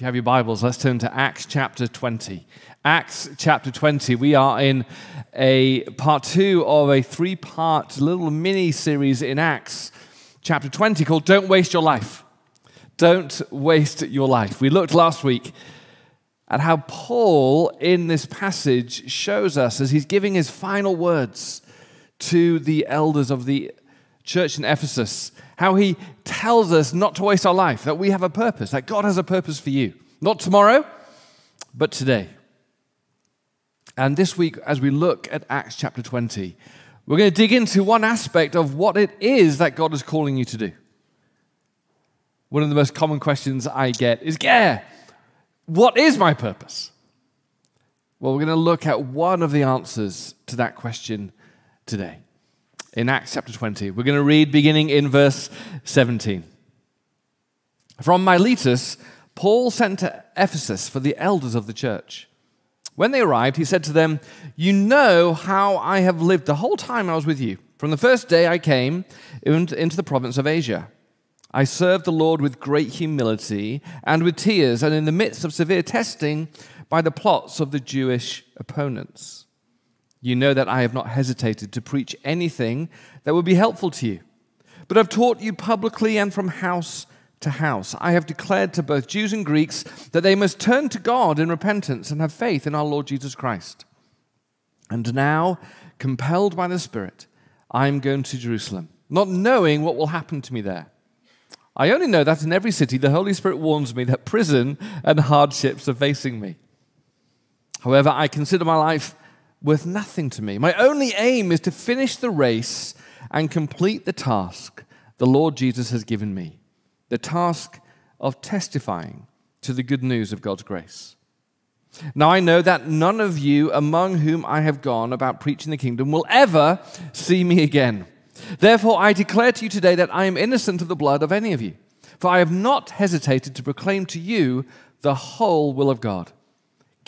If you have your Bibles, let's turn to Acts chapter 20. Acts chapter 20. We are in a part two of a three part little mini series in Acts chapter 20 called Don't Waste Your Life. Don't waste your life. We looked last week at how Paul in this passage shows us as he's giving his final words to the elders of the church in Ephesus how he tells us not to waste our life, that we have a purpose, that God has a purpose for you. Not tomorrow, but today. And this week, as we look at Acts chapter 20, we're going to dig into one aspect of what it is that God is calling you to do. One of the most common questions I get is, Yeah, what is my purpose? Well, we're going to look at one of the answers to that question today in Acts chapter 20. We're going to read beginning in verse 17. From Miletus, Paul sent to Ephesus for the elders of the church. When they arrived, he said to them, You know how I have lived the whole time I was with you. From the first day I came into the province of Asia. I served the Lord with great humility and with tears, and in the midst of severe testing by the plots of the Jewish opponents. You know that I have not hesitated to preach anything that would be helpful to you. But I've taught you publicly and from house to house. I have declared to both Jews and Greeks that they must turn to God in repentance and have faith in our Lord Jesus Christ. And now, compelled by the Spirit, I am going to Jerusalem, not knowing what will happen to me there. I only know that in every city the Holy Spirit warns me that prison and hardships are facing me. However, I consider my life worth nothing to me. My only aim is to finish the race and complete the task the Lord Jesus has given me the task of testifying to the good news of God's grace. Now, I know that none of you among whom I have gone about preaching the kingdom will ever see me again. Therefore, I declare to you today that I am innocent of the blood of any of you, for I have not hesitated to proclaim to you the whole will of God.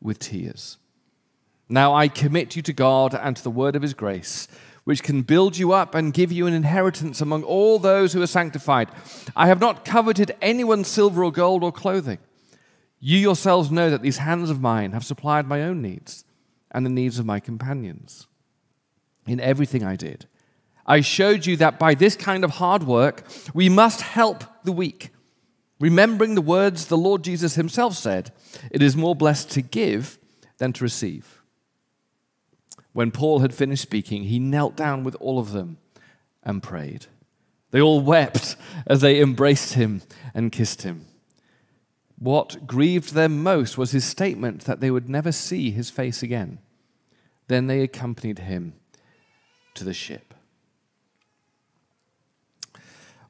with tears. Now I commit you to God and to the word of his grace, which can build you up and give you an inheritance among all those who are sanctified. I have not coveted anyone's silver or gold or clothing. You yourselves know that these hands of mine have supplied my own needs and the needs of my companions. In everything I did, I showed you that by this kind of hard work, we must help the weak remembering the words the Lord Jesus himself said, it is more blessed to give than to receive. When Paul had finished speaking, he knelt down with all of them and prayed. They all wept as they embraced him and kissed him. What grieved them most was his statement that they would never see his face again. Then they accompanied him to the ship.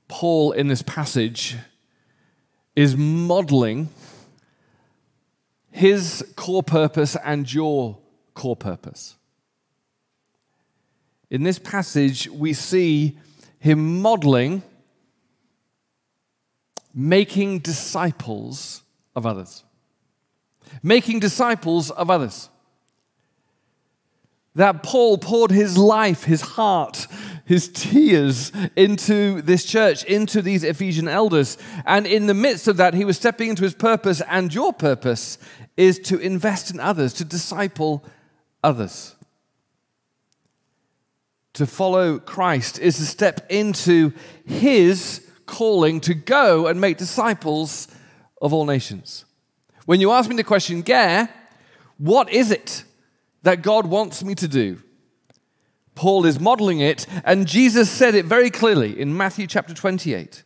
Paul, in this passage, is modeling his core purpose and your core purpose. In this passage, we see him modeling making disciples of others. Making disciples of others. That Paul poured his life, his heart, his tears into this church, into these Ephesian elders. And in the midst of that, he was stepping into his purpose, and your purpose is to invest in others, to disciple others. To follow Christ is to step into his calling to go and make disciples of all nations. When you ask me the question, Gare, what is it that God wants me to do? Paul is modeling it, and Jesus said it very clearly in Matthew chapter 28.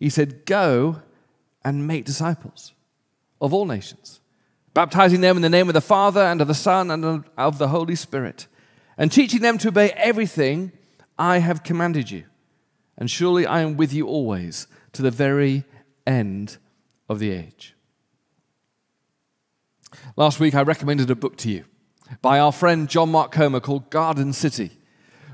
He said, Go and make disciples of all nations, baptizing them in the name of the Father and of the Son and of the Holy Spirit, and teaching them to obey everything I have commanded you. And surely I am with you always to the very end of the age. Last week, I recommended a book to you by our friend John Mark Comer called Garden City,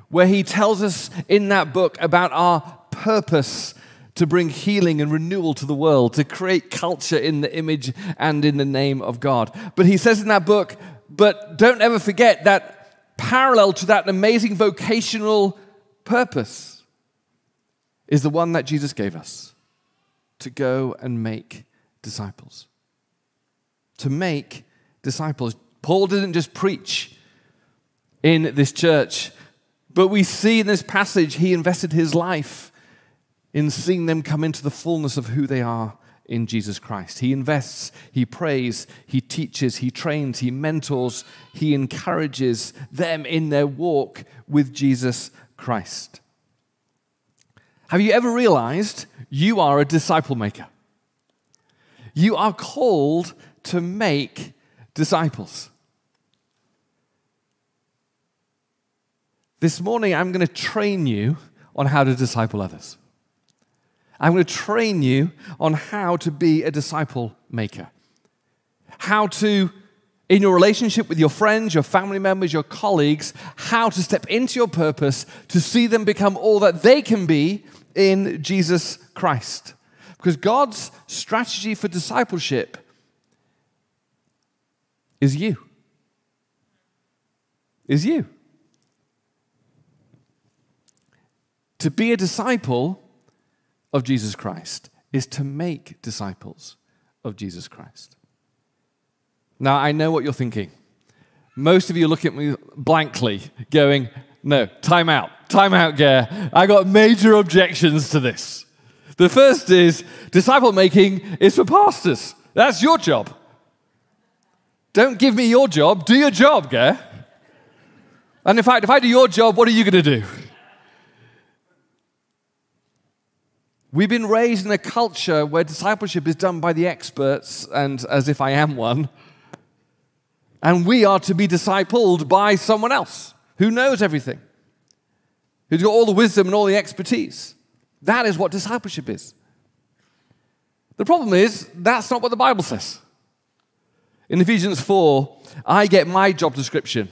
where he tells us in that book about our purpose to bring healing and renewal to the world, to create culture in the image and in the name of God. But he says in that book, but don't ever forget that parallel to that amazing vocational purpose is the one that Jesus gave us to go and make disciples. To make disciples. Paul didn't just preach in this church, but we see in this passage he invested his life in seeing them come into the fullness of who they are in Jesus Christ. He invests, he prays, he teaches, he trains, he mentors, he encourages them in their walk with Jesus Christ. Have you ever realized you are a disciple maker? You are called to make disciples. This morning, I'm going to train you on how to disciple others. I'm going to train you on how to be a disciple maker. How to, in your relationship with your friends, your family members, your colleagues, how to step into your purpose to see them become all that they can be in Jesus Christ. Because God's strategy for discipleship is you. Is you. To be a disciple of Jesus Christ is to make disciples of Jesus Christ. Now, I know what you're thinking. Most of you look at me blankly, going, No, time out, time out, Gare. I got major objections to this. The first is disciple making is for pastors. That's your job. Don't give me your job, do your job, Gare. And in fact, if I do your job, what are you going to do? We've been raised in a culture where discipleship is done by the experts, and as if I am one. And we are to be discipled by someone else who knows everything, who's got all the wisdom and all the expertise. That is what discipleship is. The problem is, that's not what the Bible says. In Ephesians 4, I get my job description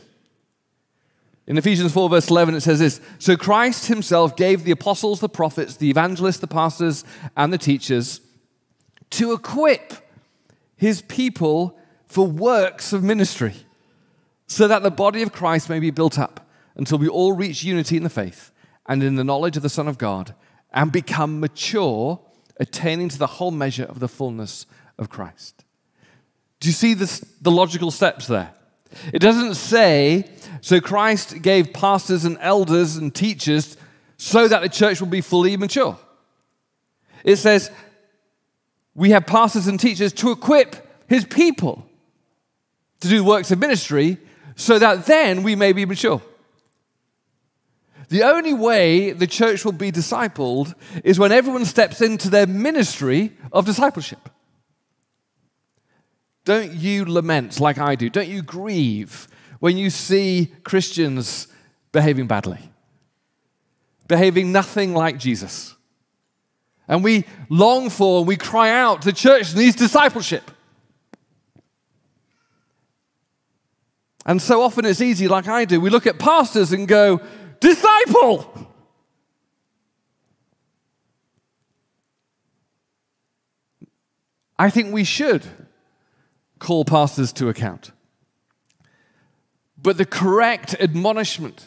in Ephesians 4, verse 11, it says this So Christ himself gave the apostles, the prophets, the evangelists, the pastors, and the teachers to equip his people for works of ministry, so that the body of Christ may be built up until we all reach unity in the faith and in the knowledge of the Son of God and become mature, attaining to the whole measure of the fullness of Christ. Do you see this, the logical steps there? It doesn't say, so Christ gave pastors and elders and teachers so that the church will be fully mature. It says, we have pastors and teachers to equip his people to do works of ministry so that then we may be mature. The only way the church will be discipled is when everyone steps into their ministry of discipleship. Don't you lament like I do? Don't you grieve when you see Christians behaving badly, behaving nothing like Jesus? And we long for, and we cry out, the church needs discipleship. And so often it's easy, like I do. We look at pastors and go, disciple. I think we should call pastors to account. But the correct admonishment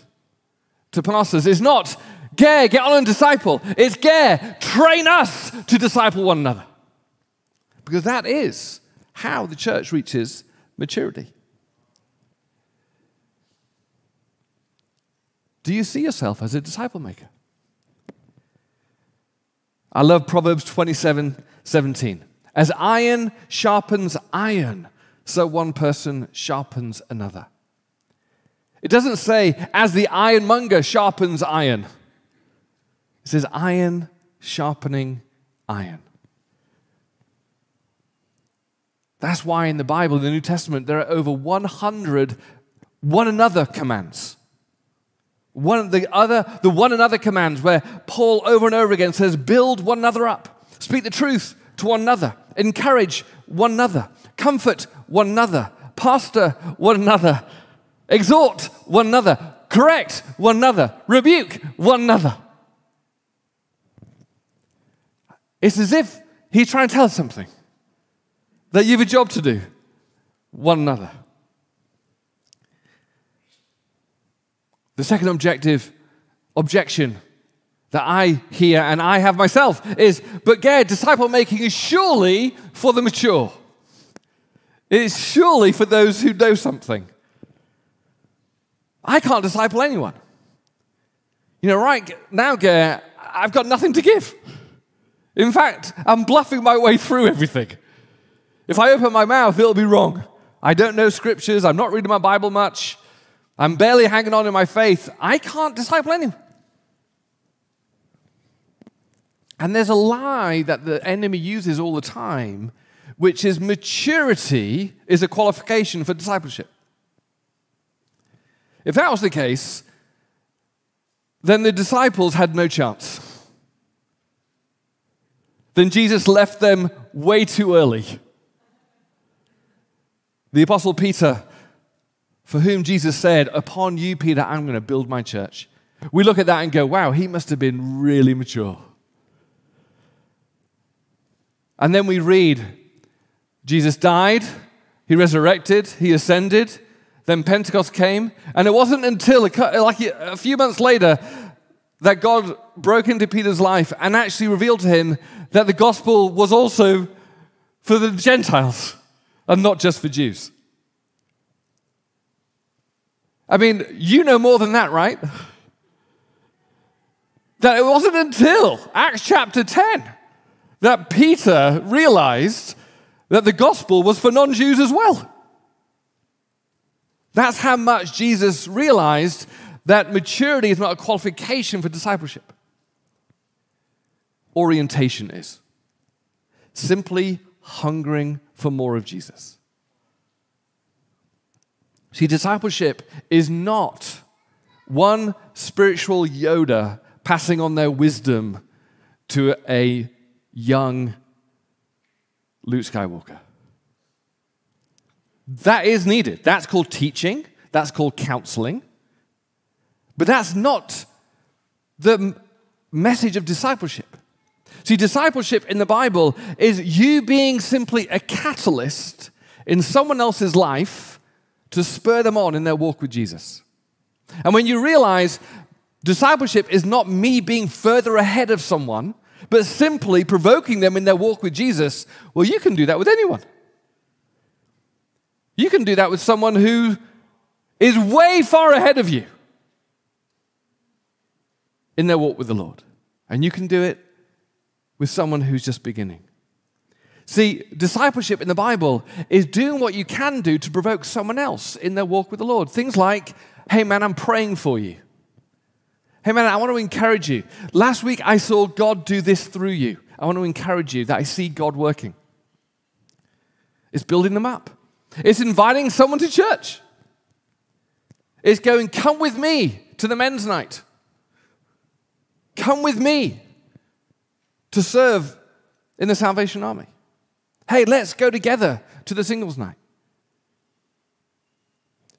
to pastors is not, Gare, get on and disciple. It's Gare, train us to disciple one another. Because that is how the church reaches maturity. Do you see yourself as a disciple maker? I love Proverbs 27 17. As iron sharpens iron, so one person sharpens another. It doesn't say, as the ironmonger sharpens iron. It says, iron sharpening iron. That's why in the Bible, in the New Testament, there are over 100 one another commands. One, the other, the one another commands where Paul over and over again says, build one another up, speak the truth to one another, encourage one another, comfort one another, pastor one another, exhort one another, correct one another, rebuke one another. It's as if he's trying to tell us something that you've a job to do, one another. The second objective, objection that I hear and I have myself is, but Gerd, disciple making is surely for the mature. It is surely for those who know something. I can't disciple anyone. You know, right now, Gerd, I've got nothing to give. In fact, I'm bluffing my way through everything. If I open my mouth, it'll be wrong. I don't know scriptures. I'm not reading my Bible much. I'm barely hanging on in my faith. I can't disciple anyone. And there's a lie that the enemy uses all the time, which is maturity is a qualification for discipleship. If that was the case, then the disciples had no chance. Then Jesus left them way too early. The Apostle Peter, for whom Jesus said, Upon you, Peter, I'm going to build my church. We look at that and go, wow, he must have been really mature. And then we read Jesus died, he resurrected, he ascended, then Pentecost came, and it wasn't until like a few months later that God broke into Peter's life and actually revealed to him that the gospel was also for the Gentiles and not just for Jews. I mean, you know more than that, right? That it wasn't until Acts chapter 10 that Peter realized that the gospel was for non Jews as well. That's how much Jesus realized that maturity is not a qualification for discipleship. Orientation is simply hungering for more of Jesus. See, discipleship is not one spiritual Yoda passing on their wisdom to a young Luke Skywalker. That is needed. That's called teaching, that's called counseling. But that's not the message of discipleship. See, discipleship in the Bible is you being simply a catalyst in someone else's life to spur them on in their walk with Jesus. And when you realize discipleship is not me being further ahead of someone, but simply provoking them in their walk with Jesus, well, you can do that with anyone. You can do that with someone who is way far ahead of you in their walk with the Lord. And you can do it with someone who's just beginning. See, discipleship in the Bible is doing what you can do to provoke someone else in their walk with the Lord. Things like, hey man, I'm praying for you. Hey, man, I want to encourage you. Last week I saw God do this through you. I want to encourage you that I see God working. It's building them up, it's inviting someone to church. It's going, come with me to the men's night. Come with me to serve in the Salvation Army. Hey, let's go together to the singles night.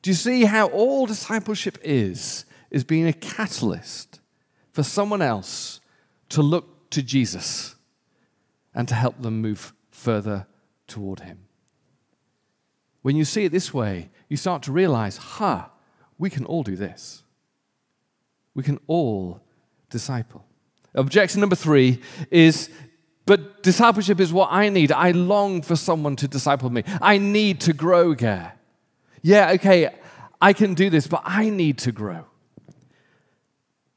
Do you see how all discipleship is? is being a catalyst for someone else to look to Jesus and to help them move further toward Him. When you see it this way, you start to realize, ha, huh, we can all do this. We can all disciple. Objection number three is but discipleship is what I need. I long for someone to disciple me. I need to grow, Gare. Yeah, okay, I can do this, but I need to grow.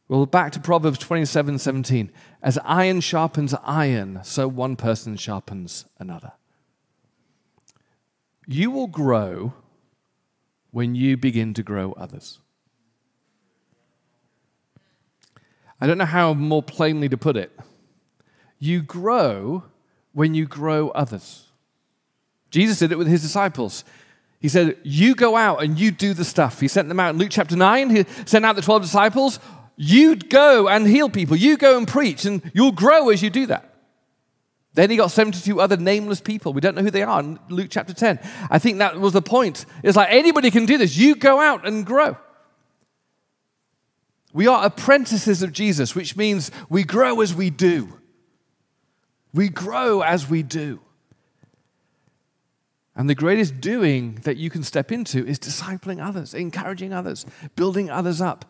Well, back to Proverbs 27 17. As iron sharpens iron, so one person sharpens another. You will grow when you begin to grow others. I don't know how more plainly to put it. You grow when you grow others. Jesus did it with his disciples. He said, You go out and you do the stuff. He sent them out in Luke chapter 9. He sent out the 12 disciples. You go and heal people. You go and preach, and you'll grow as you do that. Then he got 72 other nameless people. We don't know who they are in Luke chapter 10. I think that was the point. It's like anybody can do this. You go out and grow. We are apprentices of Jesus, which means we grow as we do. We grow as we do. And the greatest doing that you can step into is discipling others, encouraging others, building others up,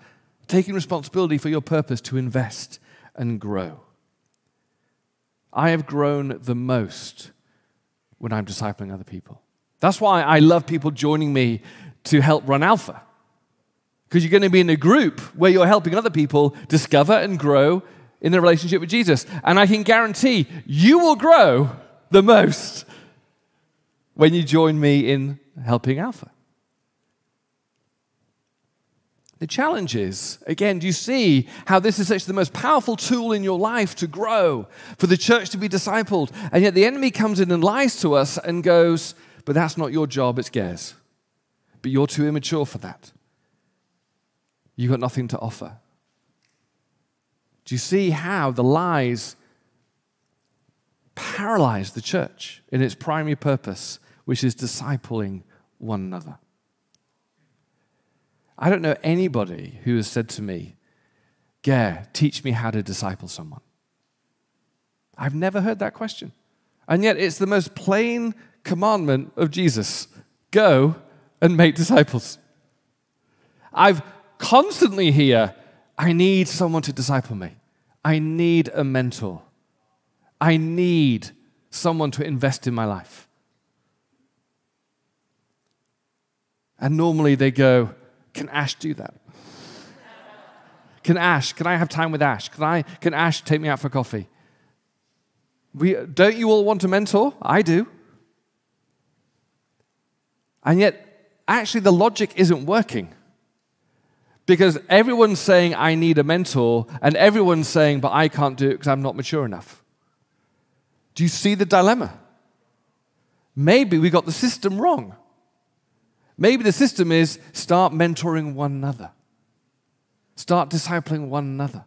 taking responsibility for your purpose to invest and grow. I have grown the most when I'm discipling other people. That's why I love people joining me to help run Alpha. Because you're going to be in a group where you're helping other people discover and grow in their relationship with Jesus. And I can guarantee you will grow the most when you join me in helping Alpha. The challenge is, again, do you see how this is actually the most powerful tool in your life to grow, for the church to be discipled? And yet the enemy comes in and lies to us and goes, But that's not your job, it's Gare's. But you're too immature for that. You've got nothing to offer. Do you see how the lies paralyze the church in its primary purpose, which is discipling one another? I don't know anybody who has said to me, Gare, teach me how to disciple someone. I've never heard that question. And yet it's the most plain commandment of Jesus go and make disciples. I've constantly hear, I need someone to disciple me. I need a mentor. I need someone to invest in my life. And normally they go, can Ash do that? Can Ash, can I have time with Ash? Can, I, can Ash take me out for coffee? We, don't you all want a mentor? I do. And yet, actually, the logic isn't working. Because everyone's saying, I need a mentor, and everyone's saying, but I can't do it because I'm not mature enough. Do you see the dilemma? Maybe we got the system wrong. Maybe the system is start mentoring one another, start discipling one another.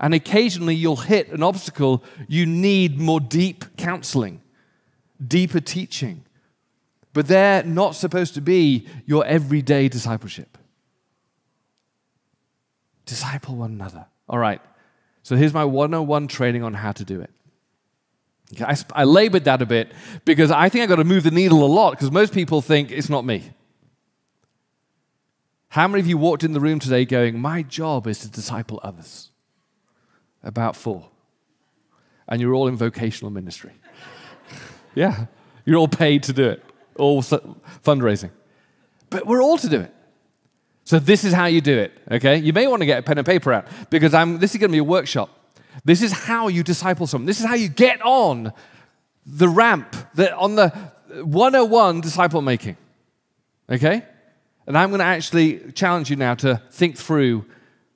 And occasionally you'll hit an obstacle, you need more deep counseling, deeper teaching. But they're not supposed to be your everyday discipleship. Disciple one another. All right. So here's my 101 training on how to do it. I, I labored that a bit because I think I've got to move the needle a lot because most people think it's not me. How many of you walked in the room today going, My job is to disciple others? About four. And you're all in vocational ministry. yeah, you're all paid to do it, all fundraising. But we're all to do it. So this is how you do it, okay? You may want to get a pen and paper out because I'm, this is going to be a workshop. This is how you disciple someone. This is how you get on the ramp, the, on the 101 disciple making. Okay? And I'm going to actually challenge you now to think through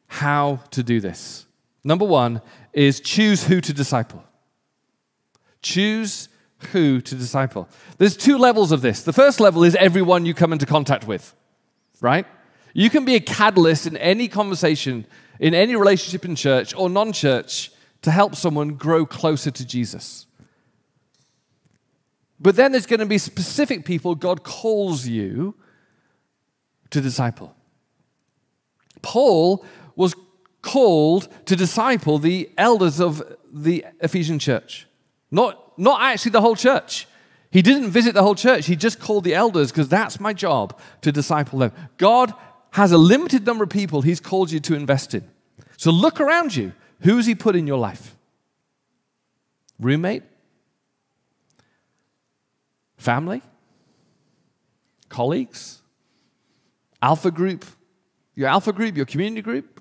how to do this. Number one is choose who to disciple. Choose who to disciple. There's two levels of this. The first level is everyone you come into contact with, right? You can be a catalyst in any conversation in any relationship in church or non church to help someone grow closer to Jesus. But then there's going to be specific people God calls you to disciple. Paul was called to disciple the elders of the Ephesian church, not, not actually the whole church. He didn't visit the whole church, he just called the elders because that's my job to disciple them. God has a limited number of people he's called you to invest in. So look around you. Who's he put in your life? Roommate? Family? Colleagues? Alpha group? Your alpha group? Your community group?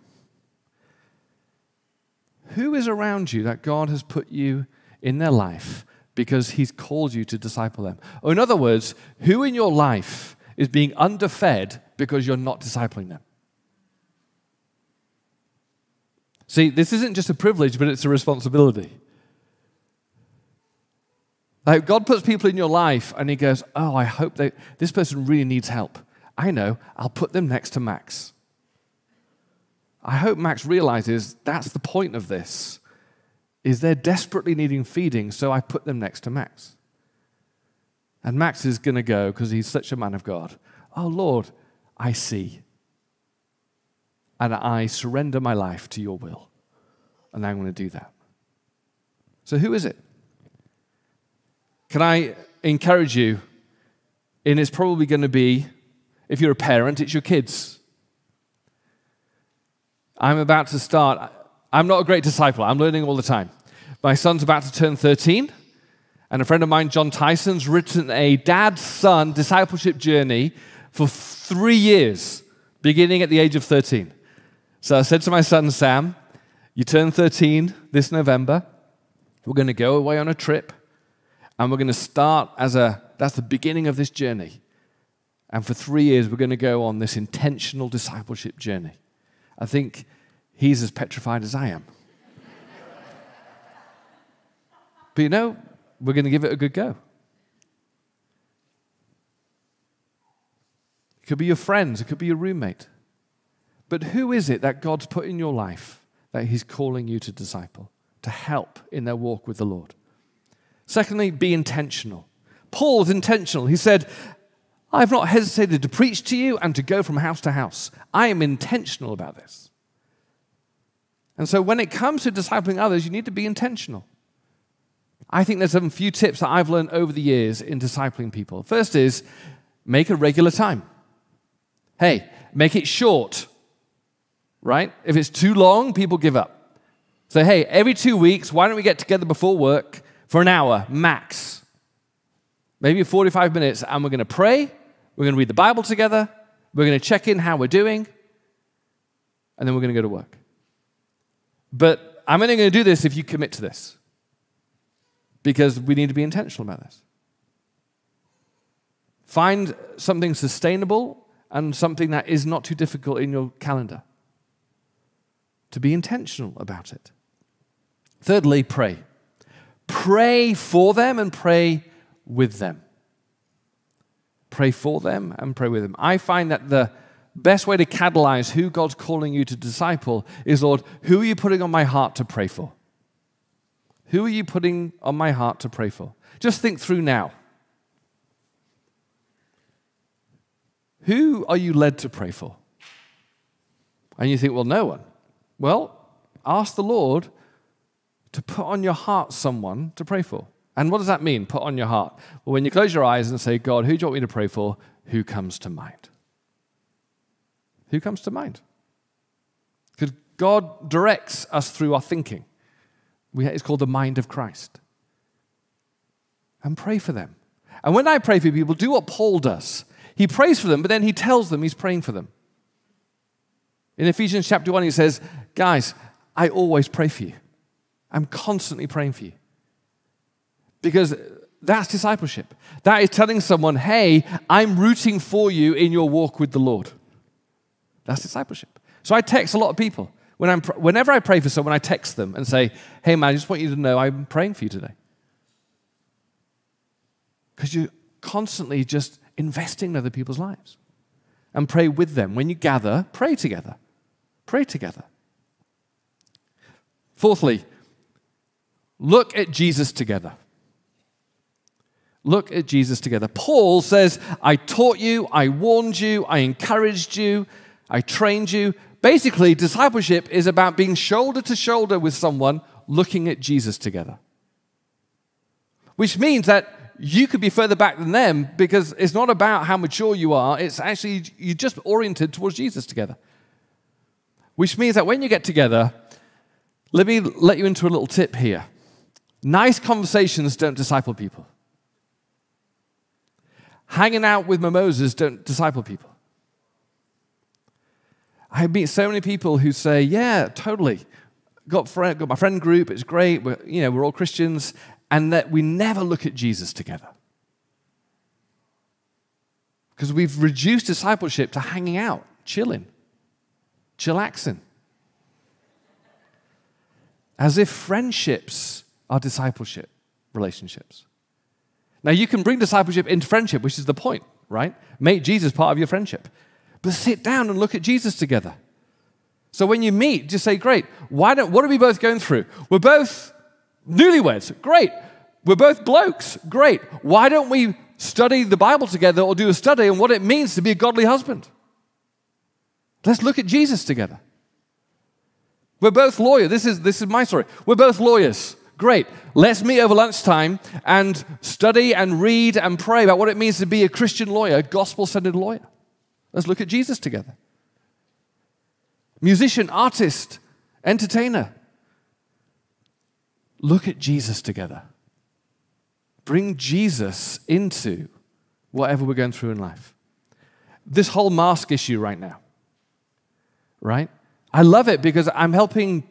Who is around you that God has put you in their life because he's called you to disciple them? Or, in other words, who in your life is being underfed because you're not discipling them? See, this isn't just a privilege, but it's a responsibility. Like God puts people in your life and He goes, Oh, I hope that this person really needs help. I know, I'll put them next to Max. I hope Max realizes that's the point of this is they're desperately needing feeding, so I put them next to Max. And Max is going to go, because he's such a man of God, Oh Lord, I see. And I surrender my life to your will. And I'm going to do that. So, who is it? Can I encourage you? And it's probably going to be, if you're a parent, it's your kids. I'm about to start. I'm not a great disciple, I'm learning all the time. My son's about to turn 13, and a friend of mine, Jon Tyson's written a dad son discipleship journey for three years, beginning at the age of 13. So I said to my son, Sam, you turn 13 this November. We're going to go away on a trip, and we're going to start as a, that's the beginning of this journey. And for three years, we're going to go on this intentional discipleship journey. I think he's as petrified as I am. but you know, we're going to give it a good go. It could be your friends, it could be your roommate. But who is it that God's put in your life that He's calling you to disciple, to help in their walk with the Lord? Secondly, be intentional. Paul was intentional. He said, I have not hesitated to preach to you and to go from house to house. I am intentional about this. And so when it comes to discipling others, you need to be intentional. I think there's some few tips that I've learned over the years in discipling people. First is make a regular time. Hey, make it short, right? If it's too long, people give up. So, hey, every two weeks, why don't we get together before work for an hour max? Maybe 45 minutes, and we're going to pray, we're going to read the Bible together, we're going to check in how we're doing, and then we're going to go to work. But I'm only going to do this if you commit to this, because we need to be intentional about this. Find something sustainable and something that is not too difficult in your calendar. To be intentional about it. Thirdly, pray. Pray for them and pray with them. Pray for them and pray with them. I find that the best way to catalyze who God's calling you to disciple is, Lord, who are you putting on my heart to pray for? Who are you putting on my heart to pray for? Just think through now. Who are you led to pray for? And you think, well, no one. Well, ask the Lord to put on your heart someone to pray for. And what does that mean, put on your heart? Well, when you close your eyes and say, God, who do you want me to pray for? Who comes to mind? Who comes to mind? Because God directs us through our thinking. it's called the mind of Christ. And pray for them. And when I pray for people, do what Paul does. He prays for them, but then he tells them he's praying for them. In Ephesians chapter 1, he says, Guys, I always pray for you. I'm constantly praying for you. Because that's discipleship. That is telling someone, hey, I'm rooting for you in your walk with the Lord. That's discipleship. So I text a lot of people. When I'm, whenever I pray for someone, I text them and say, hey, man, I just want you to know I'm praying for you today. Because you're constantly just investing in other people's lives and pray with them. When you gather, pray together. Pray together. Fourthly, look at Jesus together. Look at Jesus together. Paul says, I taught you, I warned you, I encouraged you, I trained you. Basically, discipleship is about being shoulder to shoulder with someone looking at Jesus together. Which means that you could be further back than them because it's not about how mature you are, it's actually you're just oriented towards Jesus together. Which means that when you get together, let me let you into a little tip here. Nice conversations don't disciple people. Hanging out with mimosas don't disciple people. I meet so many people who say, "Yeah, totally. Got friend, got my friend group. It's great. We're, you know, we're all Christians, and that we never look at Jesus together. Because we've reduced discipleship to hanging out, chilling, chillaxing. As if friendships are discipleship relationships. Now, you can bring discipleship into friendship, which is the point, right? Make Jesus part of your friendship. But sit down and look at Jesus together. So when you meet, just say, Great, why don't, what are we both going through? We're both Newlyweds, great. We're both blokes, great. Why don't we study the Bible together or do a study on what it means to be a godly husband? Let's look at Jesus together. We're both lawyers. This is, this is my story. We're both lawyers. Great. Let's meet over lunchtime and study and read and pray about what it means to be a Christian lawyer, a gospel centered lawyer. Let's look at Jesus together. Musician, artist, entertainer. Look at Jesus together. Bring Jesus into whatever we're going through in life. This whole mask issue right now, right? I love it because I'm helping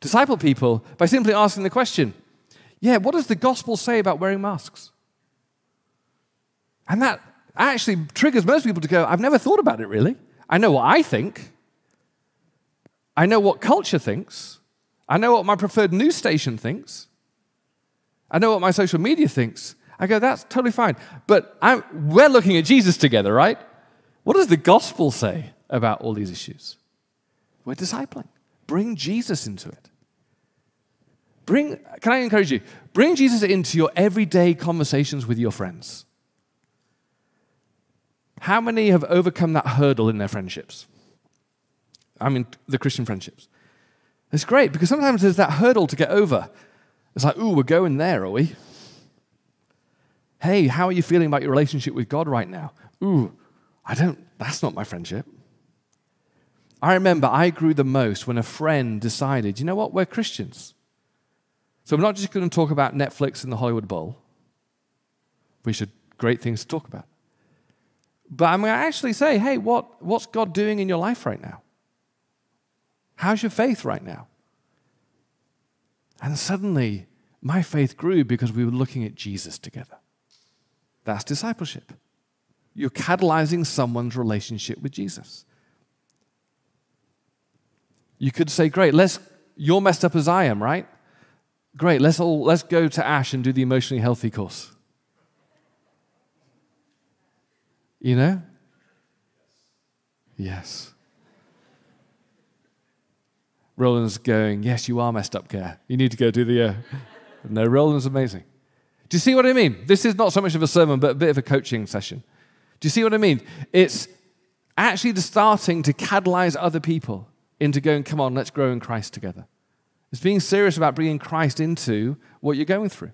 disciple people by simply asking the question yeah, what does the gospel say about wearing masks? And that actually triggers most people to go, I've never thought about it really. I know what I think, I know what culture thinks, I know what my preferred news station thinks, I know what my social media thinks. I go, that's totally fine. But I'm, we're looking at Jesus together, right? What does the gospel say about all these issues? We're discipling. Bring Jesus into it. Bring, can I encourage you? Bring Jesus into your everyday conversations with your friends. How many have overcome that hurdle in their friendships? I mean, the Christian friendships. It's great because sometimes there's that hurdle to get over. It's like, ooh, we're going there, are we? Hey, how are you feeling about your relationship with God right now? Ooh, I don't, that's not my friendship. I remember I grew the most when a friend decided, you know what, we're Christians. So we're not just going to talk about Netflix and the Hollywood Bowl. We should, great things to talk about. But I'm going to actually say, hey, what, what's God doing in your life right now? How's your faith right now? And suddenly, my faith grew because we were looking at Jesus together. That's discipleship. You're catalyzing someone's relationship with Jesus. You could say, great, let's, you're messed up as I am, right? Great, let's all let's go to Ash and do the emotionally healthy course. You know? Yes. Roland's going, Yes, you are messed up, Gare. You need to go do the. Uh... No, Roland's amazing. Do you see what I mean? This is not so much of a sermon, but a bit of a coaching session. Do you see what I mean? It's actually the starting to catalyze other people into going, Come on, let's grow in Christ together. It's being serious about bringing Christ into what you're going through.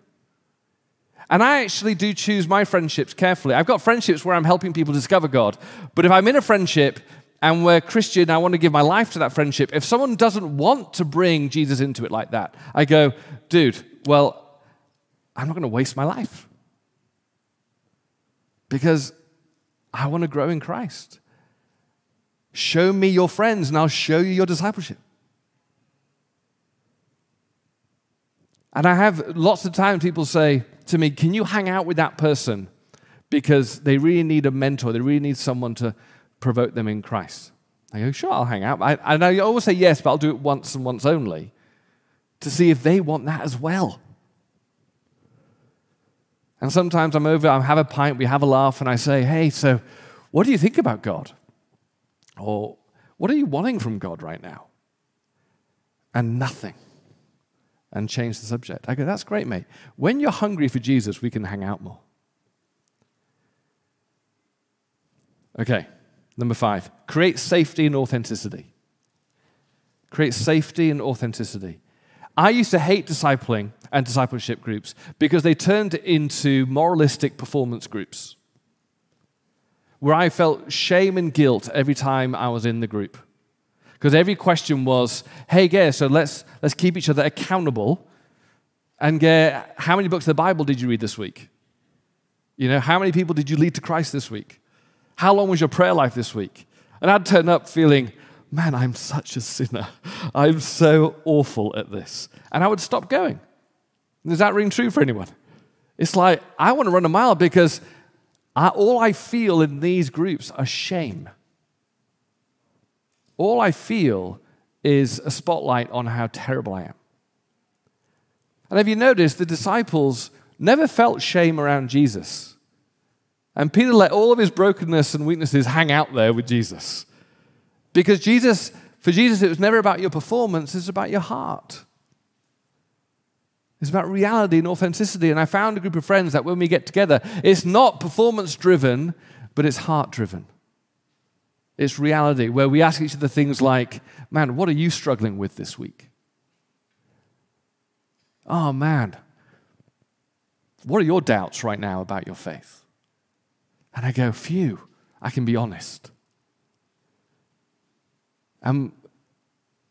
And I actually do choose my friendships carefully. I've got friendships where I'm helping people discover God. But if I'm in a friendship and we're Christian, I want to give my life to that friendship. If someone doesn't want to bring Jesus into it like that, I go, dude, well, I'm not going to waste my life. Because I want to grow in Christ. Show me your friends, and I'll show you your discipleship. And I have lots of times people say to me, Can you hang out with that person? Because they really need a mentor, they really need someone to provoke them in Christ. I go, Sure, I'll hang out. I, and I always say yes, but I'll do it once and once only to see if they want that as well. And sometimes I'm over, I have a pint, we have a laugh, and I say, Hey, so what do you think about God? Or what are you wanting from God right now? And nothing and change the subject. I go, that's great, mate. When you're hungry for Jesus, we can hang out more. Okay, number five create safety and authenticity. Create safety and authenticity. I used to hate discipling and discipleship groups because they turned into moralistic performance groups where I felt shame and guilt every time I was in the group. Because every question was, hey, Gare, so let's, let's keep each other accountable. And Gare, how many books of the Bible did you read this week? You know, how many people did you lead to Christ this week? How long was your prayer life this week? And I'd turn up feeling, man, I'm such a sinner. I'm so awful at this. And I would stop going. Does that ring true for anyone? It's like, I want to run a mile because I, all I feel in these groups are shame all I feel is a spotlight on how terrible I am. And have you noticed the disciples never felt shame around Jesus? And Peter let all of his brokenness and weaknesses hang out there with Jesus. Because Jesus, for Jesus, it was never about your performance, it's about your heart. It's about reality and authenticity. And I found a group of friends that when we get together, it's not performance driven, but it's heart driven. It's reality, where we ask each other things like, Man, what are you struggling with this week? Oh, man, what are your doubts right now about your faith? And I go, Phew, I can be honest. And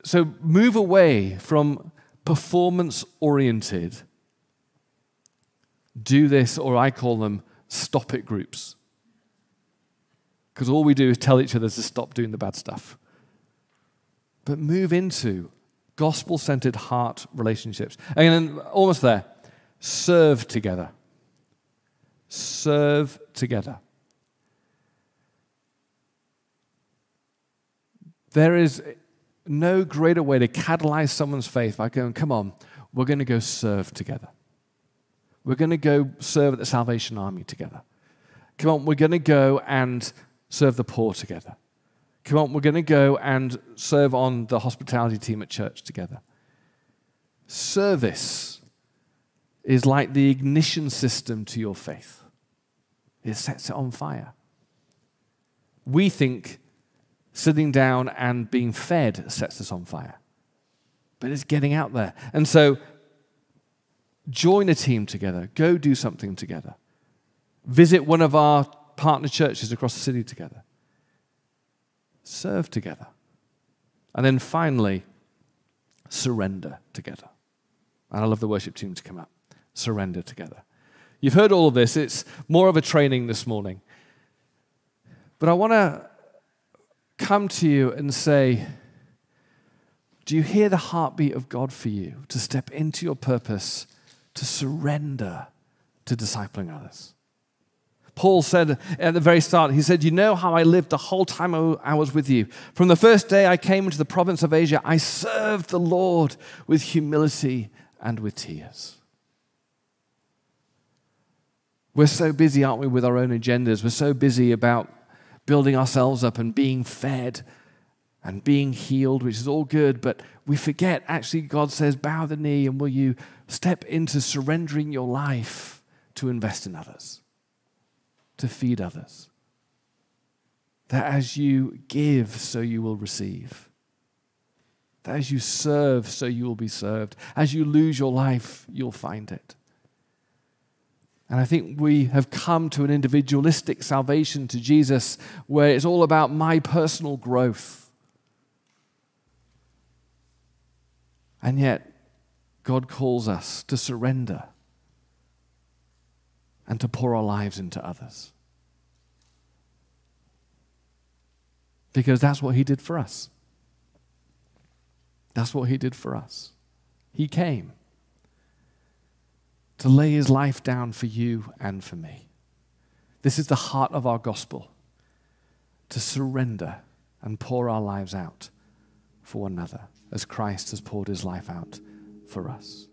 so move away from performance oriented. Do this, or I call them stop it groups. Because all we do is tell each other to stop doing the bad stuff. But move into gospel centered heart relationships. And then almost there serve together. Serve together. There is no greater way to catalyze someone's faith by going, come on, we're going to go serve together. We're going to go serve at the Salvation Army together. Come on, we're going to go and serve the poor together. Come on, we're going to go and serve on the hospitality team at church together. Service is like the ignition system to your faith, it sets it on fire. We think sitting down and being fed sets us on fire. But it's getting out there. And so join a team together, go do something together, visit one of our partner churches across the city together, serve together. And then finally, surrender together. And I love the worship team to come up. Surrender together. You've heard all of this. It's more of a training this morning. But I want to come to you and say, Do you hear the heartbeat of God for you to step into your purpose, to surrender to discipling others? Paul said at the very start, he said, You know how I lived the whole time I was with you. From the first day I came into the province of Asia, I served the Lord with humility and with tears. We're so busy, aren't we, with our own agendas? We're so busy about building ourselves up and being fed and being healed, which is all good, but we forget actually, God says, bow the knee and will you step into surrendering your life to invest in others, to feed others? That as you give, so you will receive. That as you serve, so you will be served. As you lose your life, you'll find it. And I think we have come to an individualistic salvation to Jesus where it's all about my personal growth. And yet, God calls us to surrender and to pour our lives into others. Because that's what He did for us. That's what He did for us. He came to lay his life down for you and for me. This is the heart of our gospel to surrender and pour our lives out for one another as Christ has poured his life out for us.